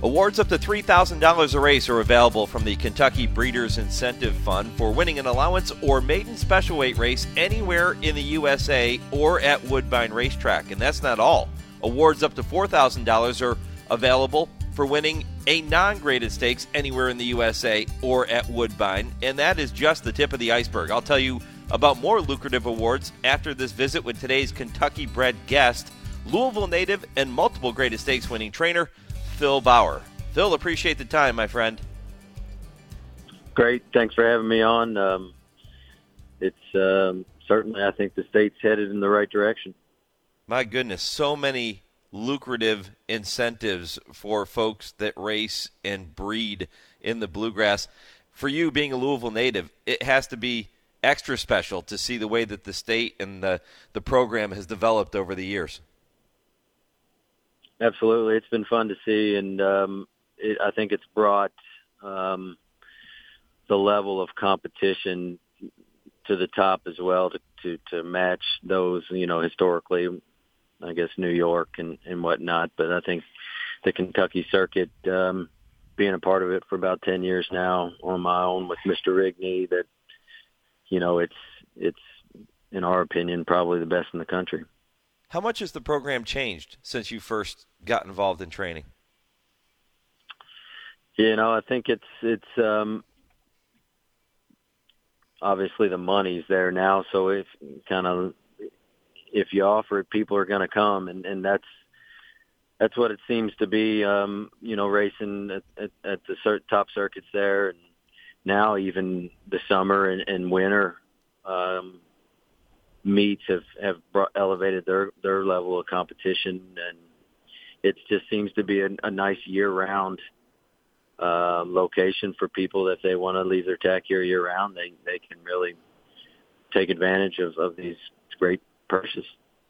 Awards up to $3,000 a race are available from the Kentucky Breeders' Incentive Fund for winning an allowance or maiden special weight race anywhere in the USA or at Woodbine Racetrack. And that's not all. Awards up to $4,000 are available for winning a non graded stakes anywhere in the USA or at Woodbine. And that is just the tip of the iceberg. I'll tell you about more lucrative awards after this visit with today's Kentucky bred guest, Louisville native and multiple graded stakes winning trainer. Phil Baur. Phil, appreciate the time, my friend. Great. Thanks for having me on. Um, it's um, certainly, I think the state's headed in the right direction. My goodness, so many lucrative incentives for folks that race and breed in the bluegrass. For you, being a Louisville native, it has to be extra special to see the way that the state and the, the program has developed over the years. Absolutely, it's been fun to see, and um, it, I think it's brought um, the level of competition to the top as well to, to to match those you know historically, I guess New York and and whatnot. But I think the Kentucky circuit, um, being a part of it for about ten years now on my own with Mr. Rigney, that you know it's it's in our opinion probably the best in the country. How much has the program changed since you first got involved in training? You know, I think it's it's um, obviously the money's there now, so if kind of if you offer it, people are going to come, and and that's that's what it seems to be. Um, you know, racing at, at, at the cert- top circuits there, and now even the summer and, and winter. Um, meets have have brought, elevated their their level of competition, and it just seems to be a, a nice year round uh, location for people that they want to leave their tack here year round. They they can really take advantage of of these great purses.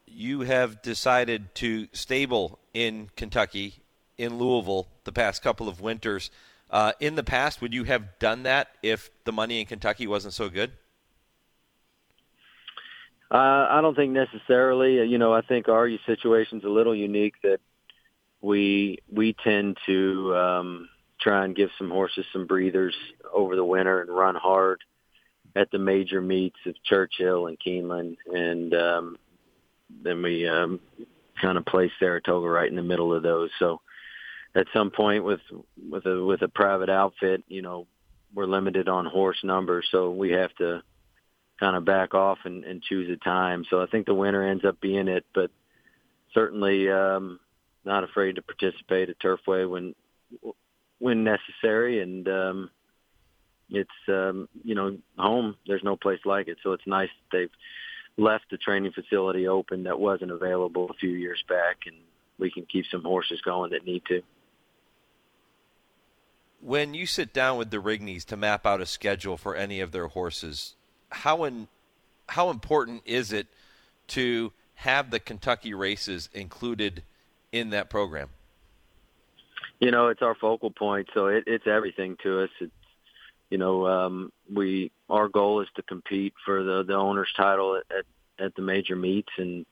You have decided to stable in Kentucky, in Louisville, the past couple of winters. Uh, in the past, would you have done that if the money in Kentucky wasn't so good? Uh, I don't think necessarily. You know, I think our situation's a little unique that we we tend to um, try and give some horses some breathers over the winter and run hard at the major meets of Churchill and Keeneland, and um, then we um, kind of place Saratoga right in the middle of those. So at some point with with a with a private outfit, you know, we're limited on horse numbers, so we have to kind of back off and, and choose a time. So I think the winner ends up being it, but certainly um, not afraid to participate at Turfway when when necessary. And um, it's um, you know home. There's no place like it, so it's nice that they've left the training facility open that wasn't available a few years back, and we can keep some horses going that need to. When you sit down with the Rigneys to map out a schedule for any of their horses, how in, how important is it to have the Kentucky races included in that program? You know, it's our focal point, so it, it's everything to us. You know, um, we our goal is to compete for the the owner's title at, at at the major meets, and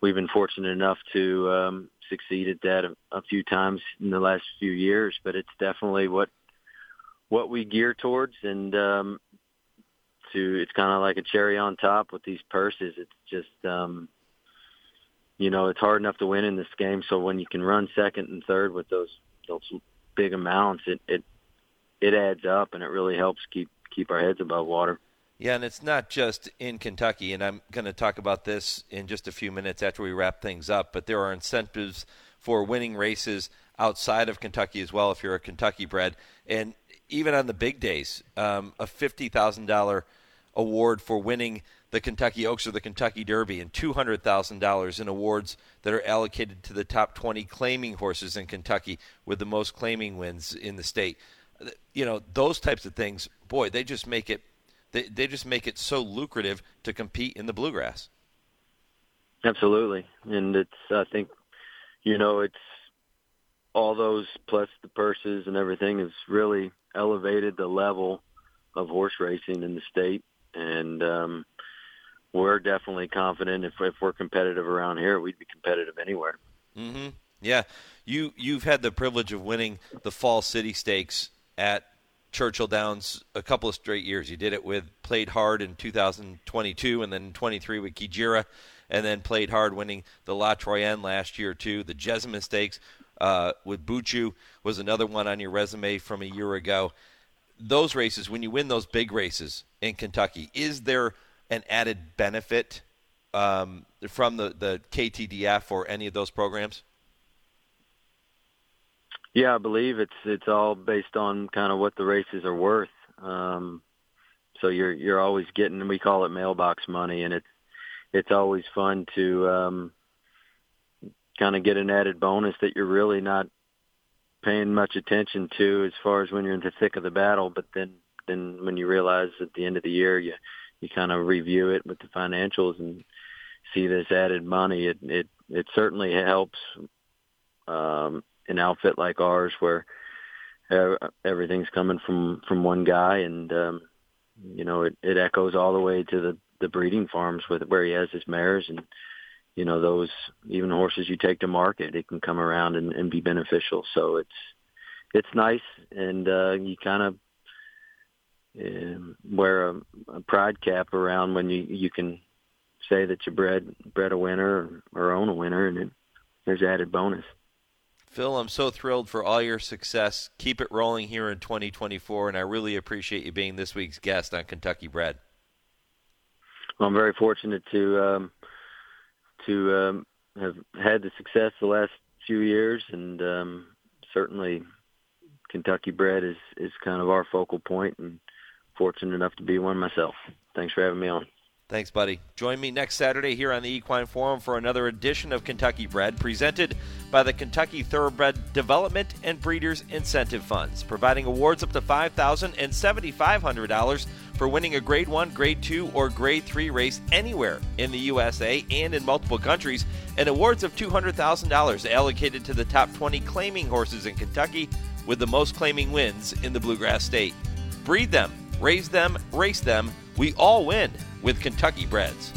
we've been fortunate enough to um, succeed at that a, a few times in the last few years. But it's definitely what what we gear towards, and um, to it's kind of like a cherry on top with these purses. It's just um you know, it's hard enough to win in this game, so when you can run second and third with those those big amounts, it it it adds up and it really helps keep keep our heads above water. Yeah, and it's not just in Kentucky, and I'm going to talk about this in just a few minutes after we wrap things up, but there are incentives for winning races outside of Kentucky as well if you're a Kentucky bred. And even on the big days, um, a $50,000 award for winning the Kentucky Oaks or the Kentucky Derby, and $200,000 in awards that are allocated to the top 20 claiming horses in Kentucky with the most claiming wins in the state. You know, those types of things, boy, they just make it they, they just make it so lucrative to compete in the bluegrass. Absolutely. And it's I think you know, it's all those plus the purses and everything has really elevated the level of horse racing in the state and um, we're definitely confident if if we're competitive around here, we'd be competitive anywhere. Mm-hmm. Yeah, you you've had the privilege of winning the Falls City Stakes at Churchill Downs a couple of straight years. You did it with played hard in 2022 and then 23 with Kijira, and then played hard winning the La Troienne last year too. The Jessamine Stakes uh, with Buchu was another one on your resume from a year ago. Those races, when you win those big races in Kentucky, is there an added benefit um, from the, the KTDF or any of those programs? Yeah, I believe it's it's all based on kind of what the races are worth. Um, so you're you're always getting we call it mailbox money, and it's it's always fun to um, kind of get an added bonus that you're really not paying much attention to as far as when you're in the thick of the battle. But then then when you realize at the end of the year you you kind of review it with the financials and see this added money, it it it certainly helps um, an outfit like ours where everything's coming from from one guy and um you know it it echoes all the way to the the breeding farms with where he has his mares and you know those even horses you take to market it can come around and, and be beneficial so it's it's nice and uh you kind of uh, wear a, a pride cap around when you you can say that you bred bred a winner or, or own a winner and it, there's added bonus Phil, I'm so thrilled for all your success. Keep it rolling here in 2024, and I really appreciate you being this week's guest on Kentucky Bred. Well, I'm very fortunate to um, to um, have had the success the last few years, and um, certainly Kentucky Bred is is kind of our focal point, and fortunate enough to be one myself. Thanks for having me on. Thanks, buddy. Join me next Saturday here on the Equine Forum for another edition of Kentucky Bred, presented by the Kentucky Thoroughbred Development and Breeders Incentive Funds, providing awards up to $5,000 and $7,500 for winning a Grade 1, Grade 2, or Grade 3 race anywhere in the USA and in multiple countries, and awards of $200,000 allocated to the top 20 claiming horses in Kentucky with the most claiming wins in the Bluegrass State. Breed them, raise them, race them. We all win with Kentucky Breds.